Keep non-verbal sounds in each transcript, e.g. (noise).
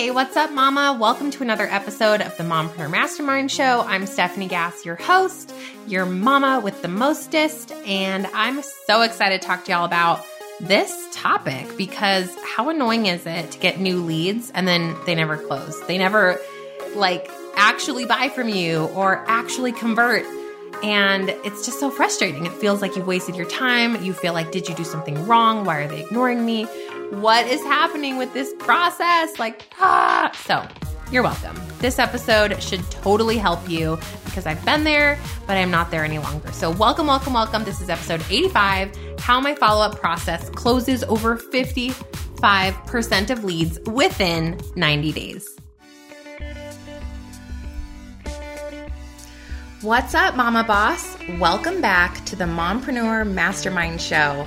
Hey, what's up, Mama? Welcome to another episode of the Mompreneur Mastermind Show. I'm Stefanie Gass, your host, your mama with the mostest, and I'm so excited to talk to y'all about this topic because how annoying is it to get new leads and then they never close? They never like actually buy from you or actually convert. And it's just so frustrating. It feels like you've wasted your time. You feel like, did you do something wrong? Why are they ignoring me? What is happening with this process? Like, ah. So, you're welcome. This episode should totally help you because I've been there, but I'm not there any longer. So, welcome, welcome, welcome. This is episode 85 How My Follow Up Process Closes Over 55% of Leads Within 90 Days. What's up, Mama Boss? Welcome back to the Mompreneur Mastermind Show.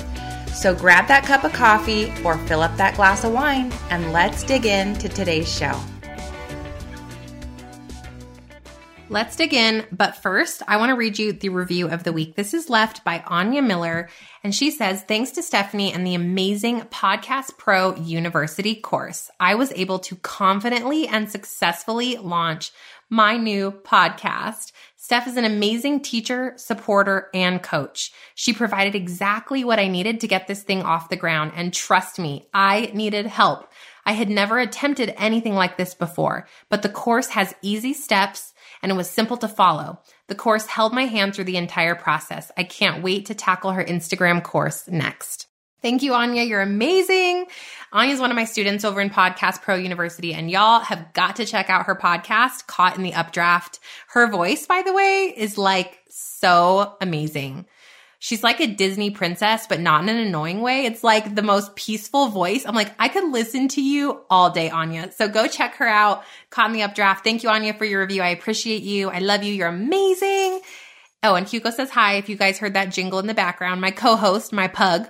So grab that cup of coffee or fill up that glass of wine and let's dig into today's show. Let's dig in, but first, I want to read you the review of the week. This is left by Anya Miller, and she says, Thanks to Stephanie and the amazing Podcast Pro University course, I was able to confidently and successfully launch my new podcast. Steph is an amazing teacher, supporter, and coach. She provided exactly what I needed to get this thing off the ground. And trust me, I needed help. I had never attempted anything like this before, but the course has easy steps and it was simple to follow. The course held my hand through the entire process. I can't wait to tackle her Instagram course next. Thank you, Anya. You're amazing. Anya is one of my students over in Podcast Pro University, and y'all have got to check out her podcast, Caught in the Updraft. Her voice, by the way, is like so amazing. She's like a Disney princess, but not in an annoying way. It's like the most peaceful voice. I'm like, I could listen to you all day, Anya. So go check her out. Caught in the Updraft. Thank you, Anya, for your review. I appreciate you. I love you. You're amazing. Oh, and Hugo says hi. If you guys heard that jingle in the background, my co-host, my pug,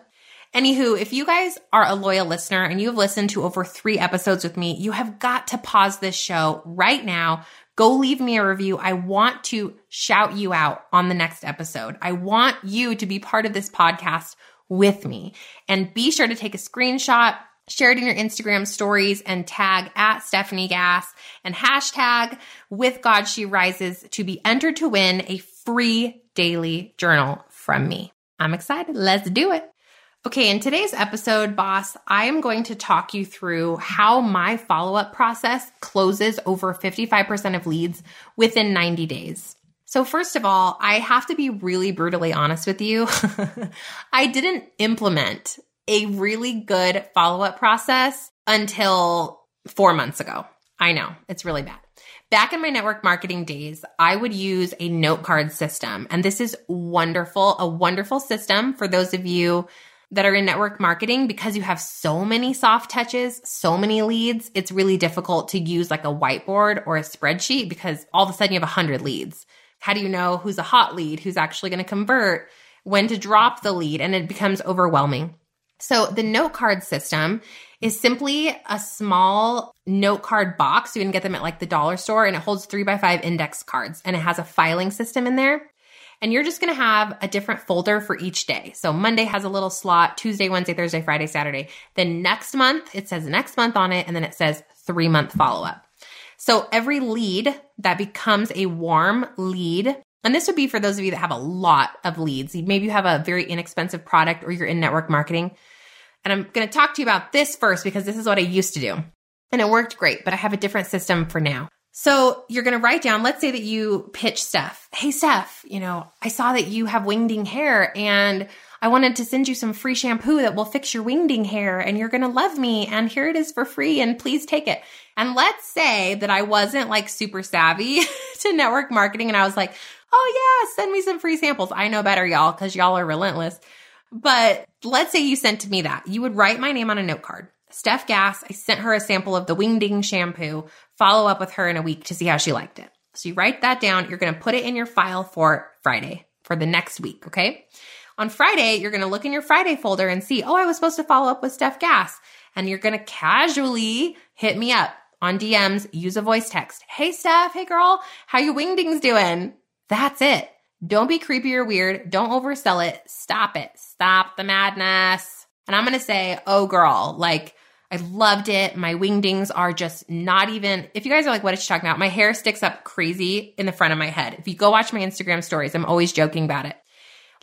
Anywho, if you guys are a loyal listener and you've listened to over three episodes with me, you have got to pause this show right now. Go leave me a review. I want to shout you out on the next episode. I want you to be part of this podcast with me. And be sure to take a screenshot, share it in your Instagram stories, and tag at Stefanie Gass and hashtag with God She Rises to be entered to win a free daily journal from me. I'm excited. Let's do it. Okay, in today's episode, boss, I am going to talk you through how my follow up process closes over 55% of leads within 90 days. So, first of all, I have to be really brutally honest with you. (laughs) I didn't implement a really good follow up process until four months ago. I know it's really bad. Back in my network marketing days, I would use a note card system. And this is wonderful, a wonderful system for those of you that are in network marketing because you have so many soft touches, so many leads, it's really difficult to use like a whiteboard or a spreadsheet because all of a sudden you have 100 leads. How do you know who's a hot lead, who's actually going to convert, when to drop the lead? And it becomes overwhelming. So the note card system is simply a small note card box. You can get them at like the dollar store and it holds three by five index cards and it has a filing system in there. And you're just going to have a different folder for each day. So Monday has a little slot, Tuesday, Wednesday, Thursday, Friday, Saturday. Then next month, it says next month on it, and then it says three month follow up. So every lead that becomes a warm lead, and this would be for those of you that have a lot of leads. Maybe you have a very inexpensive product or you're in network marketing. And I'm going to talk to you about this first because this is what I used to do. And it worked great, but I have a different system for now. So you're going to write down, let's say that you pitch Steph. Hey, Steph, you know, I saw that you have wingding hair and I wanted to send you some free shampoo that will fix your wingding hair and you're going to love me. And here it is for free and please take it. And let's say that I wasn't like super savvy (laughs) to network marketing and I was like, oh yeah, send me some free samples. I know better, y'all, because y'all are relentless. But let's say you sent to me that. You would write my name on a note card. Steph Gass, I sent her a sample of the Wingding shampoo, follow up with her in a week to see how she liked it. So you write that down. You're going to put it in your file for Friday, for the next week. Okay. On Friday, you're going to look in your Friday folder and see, oh, I was supposed to follow up with Steph Gass. And you're going to casually hit me up on DMs, use a voice text. Hey, Steph. Hey, girl. How you wingdings doing? That's it. Don't be creepy or weird. Don't oversell it. Stop it. Stop the madness. And I'm going to say, oh, girl, like, I loved it. My wingdings are just not even, if you guys are like, what is she talking about? My hair sticks up crazy in the front of my head. If you go watch my Instagram stories, I'm always joking about it.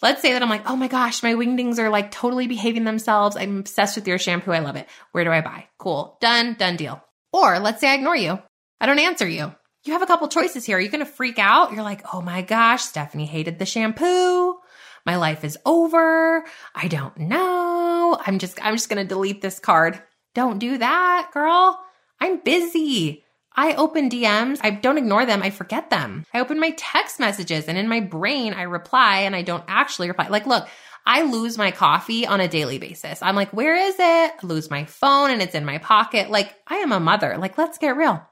Let's say that I'm like, oh my gosh, my wingdings are like totally behaving themselves. I'm obsessed with your shampoo. I love it. Where do I buy? Cool. Done. Done deal. Or let's say I ignore you. I don't answer you. You have a couple choices here. Are you going to freak out? You're like, oh my gosh, Stefanie hated the shampoo. My life is over. I don't know. I'm just, I'm just going to delete this card. Don't do that, girl. I'm busy. I open DMs. I don't ignore them. I forget them. I open my text messages and in my brain, I reply and I don't actually reply. Like, look, I lose my coffee on a daily basis. I'm like, where is it? I lose my phone and it's in my pocket. Like, I am a mother. Like, let's get real.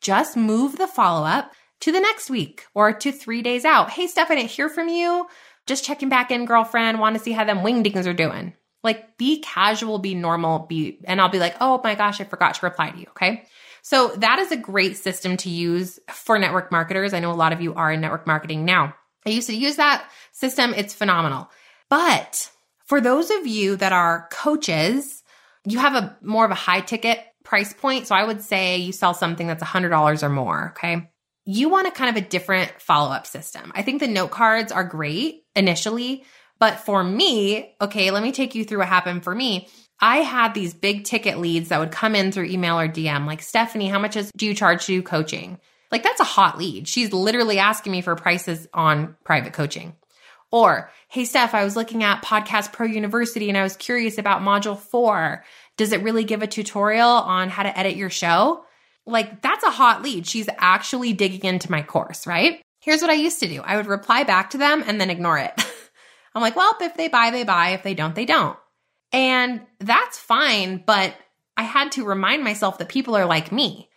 Just move the follow up to the next week or to three days out. Hey, Steph, I didn't hear from you. Just checking back in, girlfriend. Want to see how them wingdings are doing. Like be casual, be normal, be, and I'll be like, oh my gosh, I forgot to reply to you. Okay. So that is a great system to use for network marketers. I know a lot of you are in network marketing now. I used to use that system. It's phenomenal. But for those of you that are coaches, you have a more of a high ticket price point. So I would say you sell something that's $100 or more. Okay. You want a kind of a different follow up system. I think the note cards are great initially, but for me, okay, let me take you through what happened for me. I had these big ticket leads that would come in through email or DM, like, Stefanie, how much is, do you charge to do coaching? Like, that's a hot lead. She's literally asking me for prices on private coaching. Or, hey, Steph, I was looking at Podcast Pro University and I was curious about module four. Does it really give a tutorial on how to edit your show? Like, that's a hot lead. She's actually digging into my course, right? Here's what I used to do I would reply back to them and then ignore it. (laughs) I'm like, well, if they buy, they buy. If they don't, they don't. And that's fine. But I had to remind myself that people are like me.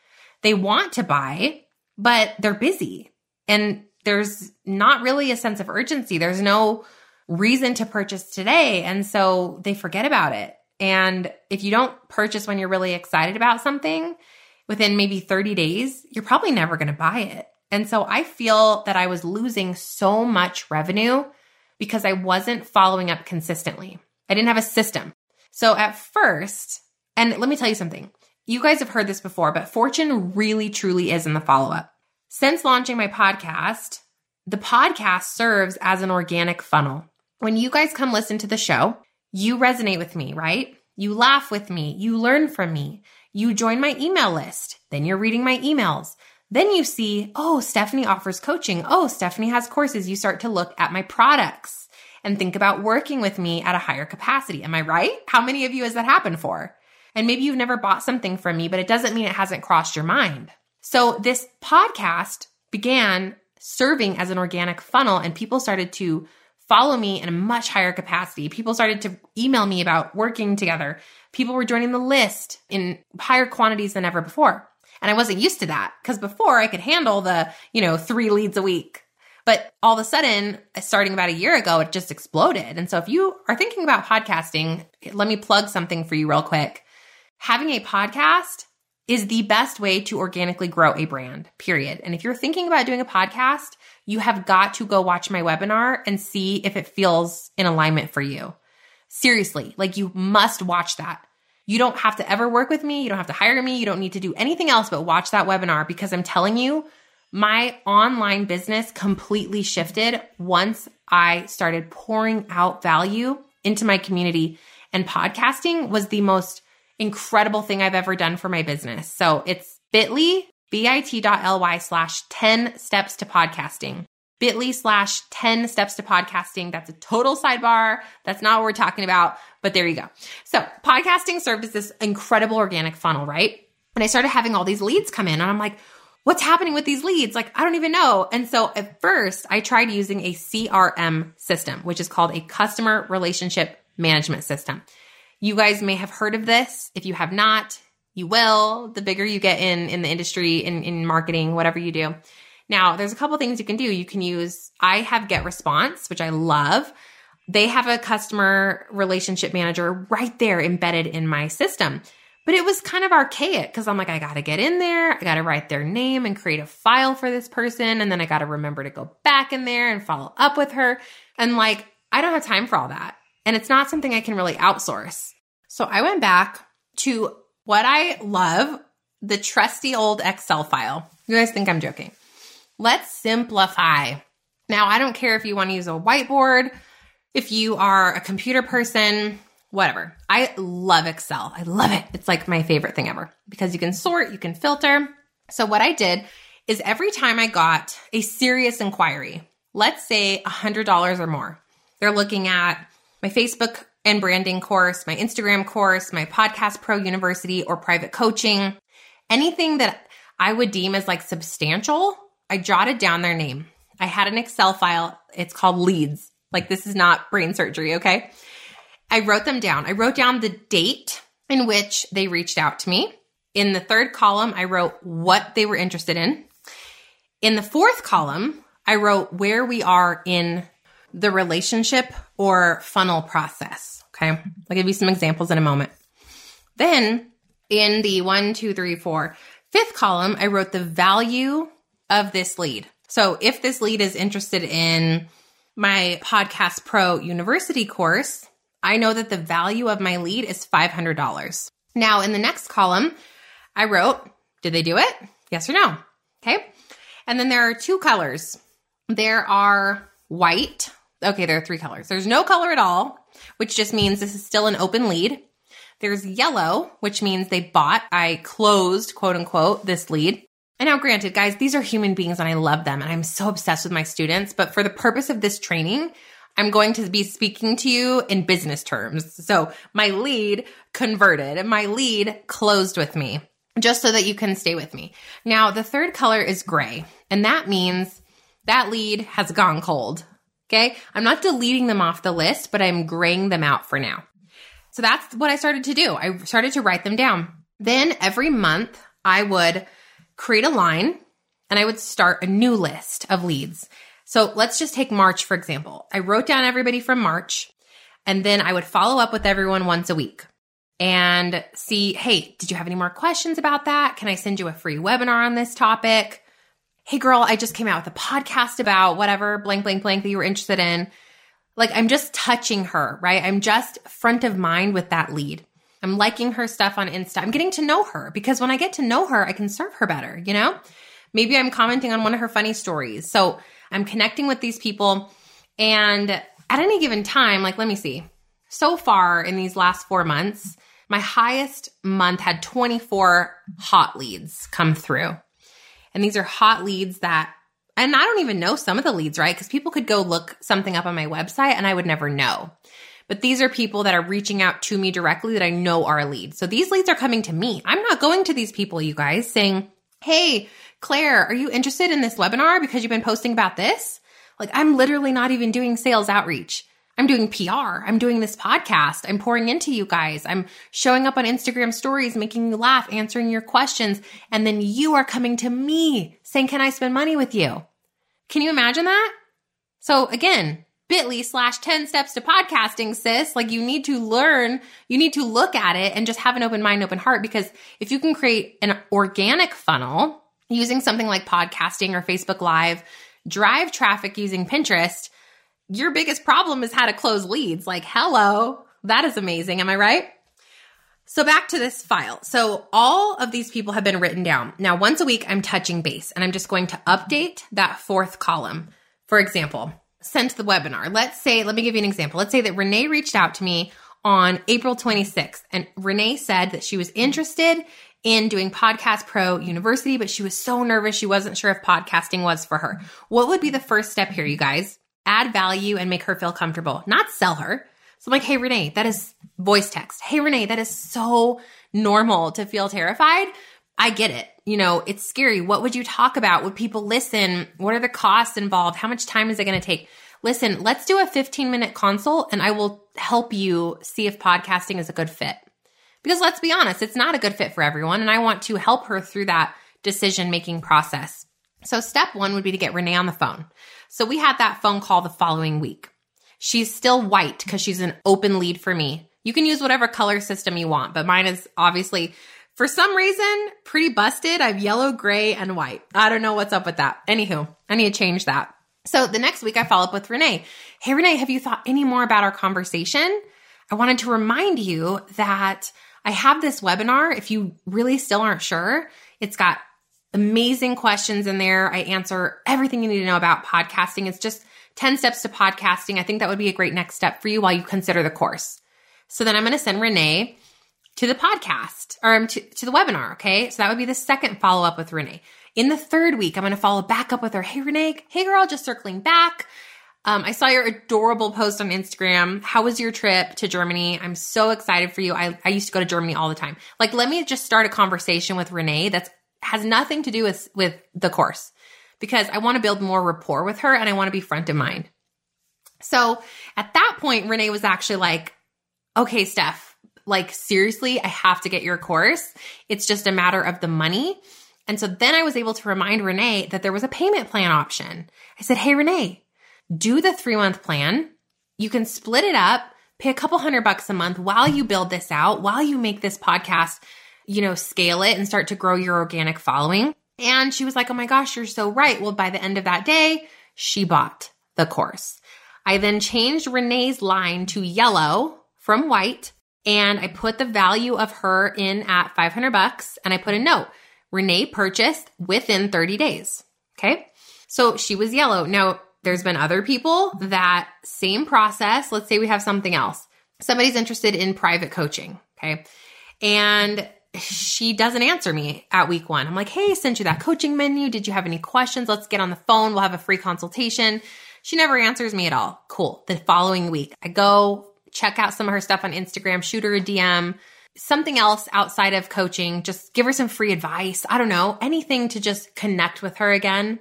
They want to buy, but they're busy. And there's not really a sense of urgency. There's no reason to purchase today. And so they forget about it. And if you don't purchase when you're really excited about something within maybe 30 days, you're probably never going to buy it. And so I feel that I was losing so much revenue because I wasn't following up consistently. I didn't have a system. So at first, and let me tell you something. You guys have heard this before, but fortune really truly is in the follow up. Since launching my podcast, the podcast serves as an organic funnel. When you guys come listen to the show, you resonate with me, right? You laugh with me. You learn from me. You join my email list. Then you're reading my emails. Then you see, oh, Stefanie offers coaching. Oh, Stefanie has courses. You start to look at my products and think about working with me at a higher capacity. Am I right? How many of you has that happened for? And maybe you've never bought something from me, but it doesn't mean it hasn't crossed your mind. So this podcast began serving as an organic funnel and people started to follow me in a much higher capacity. People started to email me about working together. People were joining the list in higher quantities than ever before. And I wasn't used to that because before I could handle the, you know, three leads a week. But all of a sudden, uh, starting about a year ago, it just exploded. And so if you are thinking about podcasting, let me plug something for you real quick. Having a podcast is the best way to organically grow a brand, period. And if you're thinking about doing a podcast, you have got to go watch my webinar and see if it feels in alignment for you. Seriously, like you must watch that. You don't have to ever work with me. You don't have to hire me. You don't need to do anything else but watch that webinar because I'm telling you, my online business completely shifted once I started pouring out value into my community. And podcasting was the most incredible thing I've ever done for my business. So it's bit.ly, bit.ly slash 10 steps to podcasting bit.ly slash 10 steps to podcasting. That's a total sidebar. That's not what we're talking about, but there you go. So podcasting served as this incredible organic funnel, right? And I started having all these leads come in and I'm like, what's happening with these leads? Like, I don't even know. And so at first I tried using a CRM system, which is called a customer relationship management system. You guys may have heard of this. If you have not, you will. The bigger you get in, in the industry, in, in marketing, whatever you do Now, there's a couple things you can do. You can use, I have GetResponse, which I love. They have a customer relationship manager right there embedded in my system. But it was kind of archaic because I'm like, I got to get in there. I got to write their name and create a file for this person. And then I got to remember to go back in there and follow up with her. And like, I don't have time for all that. And it's not something I can really outsource. So I went back to what I love the trusty old Excel file. You guys think I'm joking. Let's simplify. Now, I don't care if you want to use a whiteboard, if you are a computer person, whatever. I love Excel. I love it. It's like my favorite thing ever because you can sort, you can filter. So, what I did is every time I got a serious inquiry, let's say $100 or more, they're looking at my Facebook and branding course, my Instagram course, my Podcast Pro University or private coaching, anything that I would deem as like substantial, I jotted down their name. I had an Excel file. It's called leads. Like this is not brain surgery, okay? I wrote them down. I wrote down the date in which they reached out to me. In the third column, I wrote what they were interested in. In the fourth column, I wrote where we are in the relationship or funnel process. Okay. I'll give you some examples in a moment. Then in the one, two, three, four, fifth column, I wrote the value of this lead. So if this lead is interested in my Podcast Pro University course, I know that the value of my lead is $500. Now, in the next column, I wrote, did they do it? Yes or no? Okay. And then there are two colors. There are white. Okay, there are three colors. There's no color at all, which just means this is still an open lead. There's yellow, which means they bought, I closed, quote unquote, this lead. And now, granted, guys, these are human beings and I love them and I'm so obsessed with my students. But for the purpose of this training, I'm going to be speaking to you in business terms. So my lead converted, my lead closed with me just so that you can stay with me. Now, the third color is gray, and that means that lead has gone cold. Okay. I'm not deleting them off the list, but I'm graying them out for now. So that's what I started to do. I started to write them down. Then every month I would create a line and I would start a new list of leads. So let's just take March, for example. I wrote down everybody from March and then I would follow up with everyone once a week and see, hey, did you have any more questions about that? Can I send you a free webinar on this topic? Hey, girl, I just came out with a podcast about whatever, blank, blank, blank that you were interested in. Like I'm just touching her, right? I'm just front of mind with that lead. I'm liking her stuff on Insta. I'm getting to know her because when I get to know her, I can serve her better, you know? Maybe I'm commenting on one of her funny stories. So I'm connecting with these people. And at any given time, like, let me see. So far in these last four months, my highest month had 24 hot leads come through. And these are hot leads that and I don't even know some of the leads, right? Because people could go look something up on my website and I would never know. But these are people that are reaching out to me directly that I know are leads. So these leads are coming to me. I'm not going to these people, you guys, saying, Hey, Claire, are you interested in this webinar because you've been posting about this? Like, I'm literally not even doing sales outreach. I'm doing PR. I'm doing this podcast. I'm pouring into you guys. I'm showing up on Instagram stories, making you laugh, answering your questions. And then you are coming to me saying, can I spend money with you? Can you imagine that? So again, bit.ly slash 10 steps to podcasting, sis. Like you need to learn, you need to look at it and just have an open mind, open heart. Because if you can create an organic funnel using something like podcasting or Facebook Live, drive traffic using Pinterest, your biggest problem is how to close leads. Like, hello, that is amazing. Am I right? So back to this file. So all of these people have been written down. Now, once a week, I'm touching base and I'm just going to update that fourth column. For example, sent the webinar. Let's say, let me give you an example. Let's say that Renee reached out to me on April 26th and Renee said that she was interested in doing Podcast Pro University, but she was so nervous. She wasn't sure if podcasting was for her. What would be the first step here, you guys? add value and make her feel comfortable, not sell her. So I'm like, hey, Renee, that is voice text. Hey, Renee, that is so normal to feel terrified. I get it. You know, it's scary. What would you talk about? Would people listen? What are the costs involved? How much time is it going to take? Listen, let's do a 15 minute consult and I will help you see if podcasting is a good fit. Because let's be honest, it's not a good fit for everyone. And I want to help her through that decision making process. So step one would be to get Renee on the phone. So we had that phone call the following week. She's still white because she's an open lead for me. You can use whatever color system you want, but mine is obviously for some reason pretty busted. I have yellow, gray, and white. I don't know what's up with that. Anywho, I need to change that. So the next week I follow up with Renee. Hey, Renee, have you thought any more about our conversation? I wanted to remind you that I have this webinar. If you really still aren't sure, it's got amazing questions in there. I answer everything you need to know about podcasting. It's just 10 steps to podcasting. I think that would be a great next step for you while you consider the course. So then I'm going to send Renee to the podcast or um, to, to the webinar. Okay. So that would be the second follow up with Renee. In the third week, I'm going to follow back up with her. Hey, Renee. Hey, girl, just circling back. Um, I saw your adorable post on Instagram. How was your trip to Germany? I'm so excited for you. I, I used to go to Germany all the time. Like, let me just start a conversation with Renee that's has nothing to do with, with the course because I want to build more rapport with her and I want to be front of mind. So at that point, Renee was actually like, okay, Steph, like seriously, I have to get your course. It's just a matter of the money. And so then I was able to remind Renee that there was a payment plan option. I said, Hey, Renee, do the three month plan. You can split it up, pay a couple hundred bucks a month while you build this out, while you make this podcast, you know, scale it and start to grow your organic following. And she was like, Oh my gosh, you're so right. Well, by the end of that day, she bought the course. I then changed Renee's line to yellow from white and I put the value of her in at 500 bucks and I put a note. Renee purchased within 30 days. Okay. So she was yellow. Now, there's been other people that same process. Let's say we have something else. Somebody's interested in private coaching. Okay. And she doesn't answer me at week one. I'm like, hey, sent you that coaching menu. Did you have any questions? Let's get on the phone. We'll have a free consultation. She never answers me at all. Cool. The following week, I go check out some of her stuff on Instagram, shoot her a DM, something else outside of coaching, just give her some free advice. I don't know, anything to just connect with her again.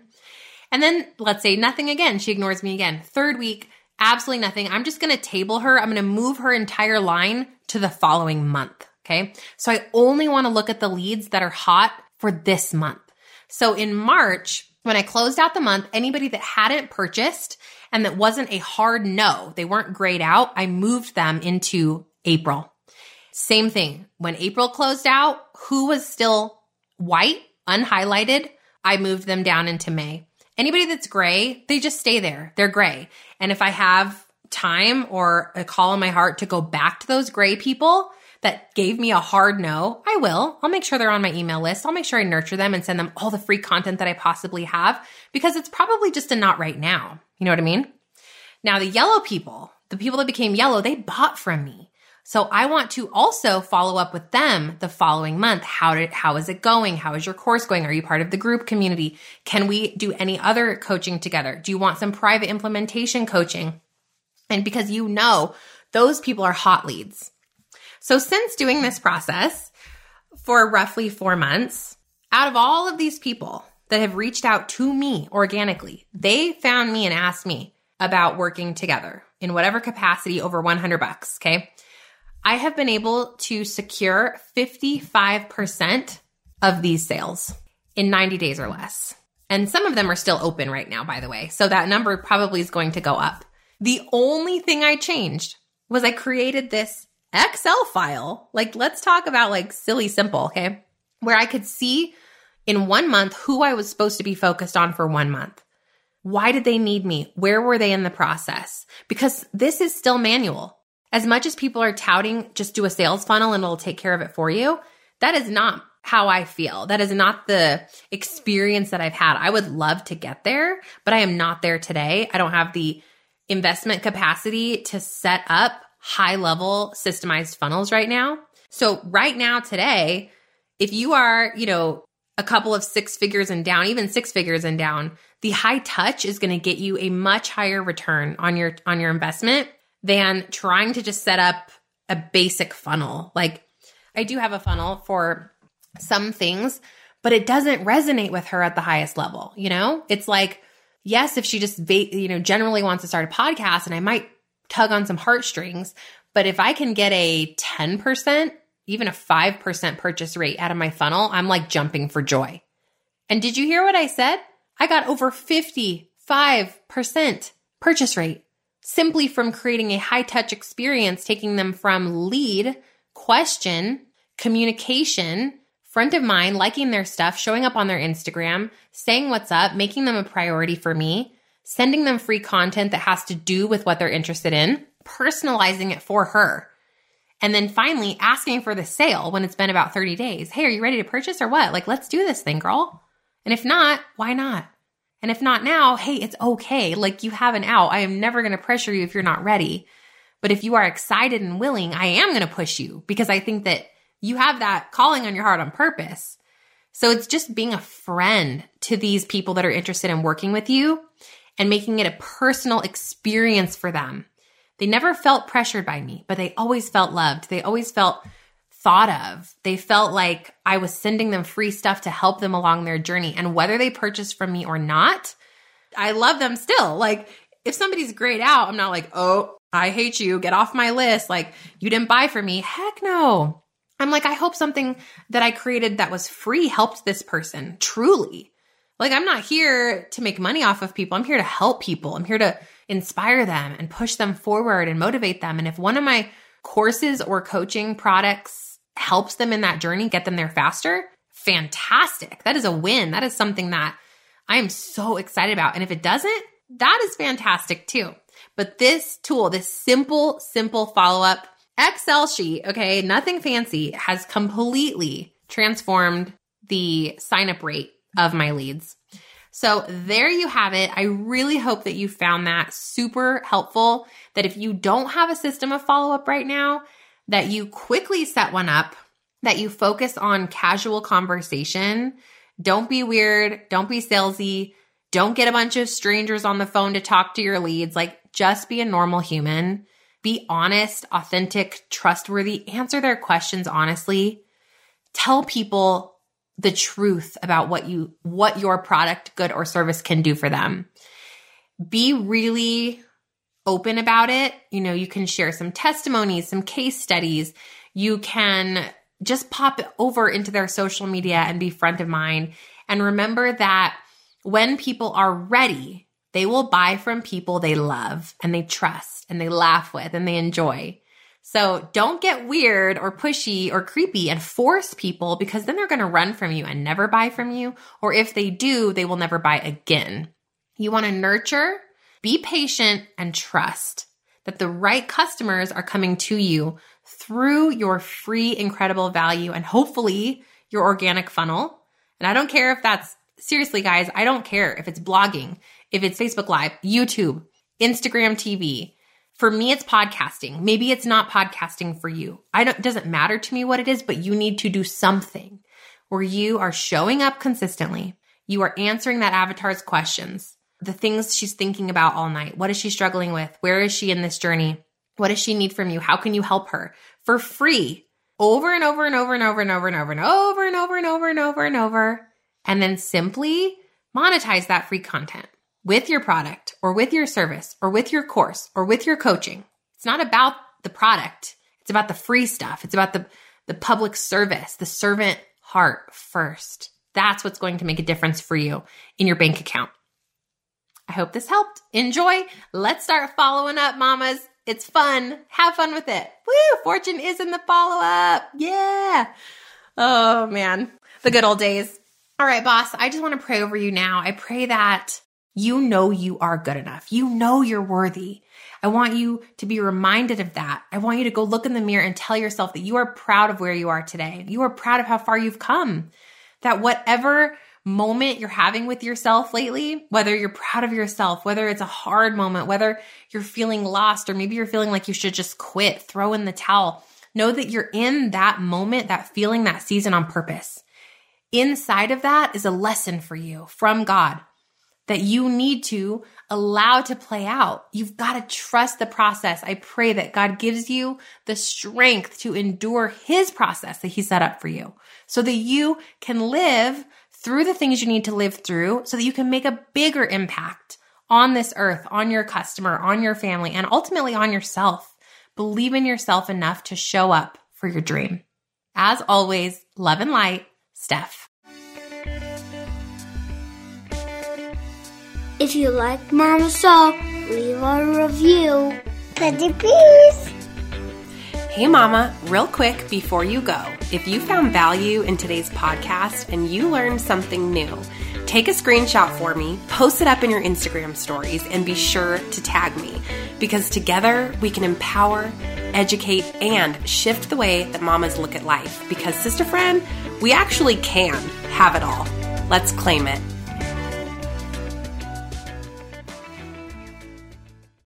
And then let's say nothing again. She ignores me again. Third week, absolutely nothing. I'm just going to table her. I'm going to move her entire line to the following month. Okay. So I only want to look at the leads that are hot for this month. So in March, when I closed out the month, anybody that hadn't purchased and that wasn't a hard no, they weren't grayed out, I moved them into April. Same thing. When April closed out, who was still white, unhighlighted, I moved them down into May. Anybody that's gray, they just stay there. They're gray. And if I have time or a call in my heart to go back to those gray people, that gave me a hard no, I will. I'll make sure they're on my email list. I'll make sure I nurture them and send them all the free content that I possibly have because it's probably just a not right now. You know what I mean? Now, the yellow people, the people that became yellow, they bought from me. So I want to also follow up with them the following month. How did, how is it going? How is your course going? Are you part of the group community? Can we do any other coaching together? Do you want some private implementation coaching? And because you know those people are hot leads. So since doing this process for roughly four months, out of all of these people that have reached out to me organically, they found me and asked me about working together in whatever capacity over 100 bucks. Okay. I have been able to secure 55% of these sales in 90 days or less. And some of them are still open right now, by the way. So that number probably is going to go up. The only thing I changed was I created this Excel file. Like, let's talk about like silly simple, okay? Where I could see in one month who I was supposed to be focused on for one month. Why did they need me? Where were they in the process? Because this is still manual. As much as people are touting just do a sales funnel and it'll take care of it for you, that is not how I feel. That is not the experience that I've had. I would love to get there, but I am not there today. I don't have the investment capacity to set up high level systemized funnels right now. So right now today, if you are, you know, a couple of six figures and down, even six figures and down, the high touch is going to get you a much higher return on your on your investment than trying to just set up a basic funnel. Like I do have a funnel for some things, but it doesn't resonate with her at the highest level, you know? It's like yes, if she just you know generally wants to start a podcast and I might tug on some heartstrings. But if I can get a 10%, even a 5% purchase rate out of my funnel, I'm like jumping for joy. And did you hear what I said? I got over 55% purchase rate simply from creating a high touch experience, taking them from lead, question, communication, front of mind, liking their stuff, showing up on their Instagram, saying what's up, making them a priority for me, sending them free content that has to do with what they're interested in, personalizing it for her. And then finally asking for the sale when it's been about 30 days. Hey, are you ready to purchase or what? Like, let's do this thing, girl. And if not, why not? And if not now, hey, it's okay. Like you have an out. I am never going to pressure you if you're not ready. But if you are excited and willing, I am going to push you because I think that you have that calling on your heart on purpose. So it's just being a friend to these people that are interested in working with you and making it a personal experience for them. They never felt pressured by me, but they always felt loved. They always felt thought of. They felt like I was sending them free stuff to help them along their journey. And whether they purchased from me or not, I love them still. Like if somebody's grayed out, I'm not like, oh, I hate you. Get off my list. Like you didn't buy for me. Heck no. I'm like, I hope something that I created that was free helped this person truly. Like, I'm not here to make money off of people. I'm here to help people. I'm here to inspire them and push them forward and motivate them. And if one of my courses or coaching products helps them in that journey, get them there faster, fantastic. That is a win. That is something that I am so excited about. And if it doesn't, that is fantastic too. But this tool, this simple, simple follow up Excel sheet, okay, nothing fancy, has completely transformed the sign up rate of my leads. So there you have it. I really hope that you found that super helpful. That if you don't have a system of follow up right now, that you quickly set one up, that you focus on casual conversation. Don't be weird. Don't be salesy. Don't get a bunch of strangers on the phone to talk to your leads. Like just be a normal human be honest, authentic, trustworthy, answer their questions honestly. Tell people the truth about what you what your product, good or service can do for them. Be really open about it. You know, you can share some testimonies, some case studies. You can just pop over into their social media and be front of mind. And remember that when people are ready, they will buy from people they love and they trust and they laugh with and they enjoy. So don't get weird or pushy or creepy and force people because then they're going to run from you and never buy from you. Or if they do, they will never buy again. You want to nurture, be patient and trust that the right customers are coming to you through your free, incredible value and hopefully your organic funnel. And I don't care if that's seriously, guys, I don't care if it's blogging, if it's Facebook Live, YouTube, Instagram TV. For me, it's podcasting. Maybe it's not podcasting for you. I don't, it doesn't matter to me what it is, but you need to do something where you are showing up consistently. You are answering that avatar's questions, the things she's thinking about all night. What is she struggling with? Where is she in this journey? What does she need from you? How can you help her for free over and over and over and over and over and over and over and over and over and over and over. And then simply monetize that free content with your or with your service or with your course or with your coaching. It's not about the product. It's about the free stuff. It's about the, the public service, the servant heart first. That's what's going to make a difference for you in your bank account. I hope this helped. Enjoy. Let's start following up, mamas. It's fun. Have fun with it. Woo! Fortune is in the follow up. Yeah. Oh man. The good old days. All right, boss. I just want to pray over you now. I pray that you know you are good enough. You know you're worthy. I want you to be reminded of that. I want you to go look in the mirror and tell yourself that you are proud of where you are today. You are proud of how far you've come. That whatever moment you're having with yourself lately, whether you're proud of yourself, whether it's a hard moment, whether you're feeling lost, or maybe you're feeling like you should just quit, throw in the towel, know that you're in that moment, that feeling, that season on purpose. Inside of that is a lesson for you from God that you need to allow to play out. You've got to trust the process. I pray that God gives you the strength to endure his process that he set up for you so that you can live through the things you need to live through so that you can make a bigger impact on this earth, on your customer, on your family, and ultimately on yourself. Believe in yourself enough to show up for your dream. As always, love and light, Steph. If you like Mama's So, leave a review. Pretty please. Hey, Mama, real quick before you go, if you found value in today's podcast and you learned something new, take a screenshot for me, post it up in your Instagram stories, and be sure to tag me because together we can empower, educate, and shift the way that mamas look at life. Because, sister friend, we actually can have it all. Let's claim it.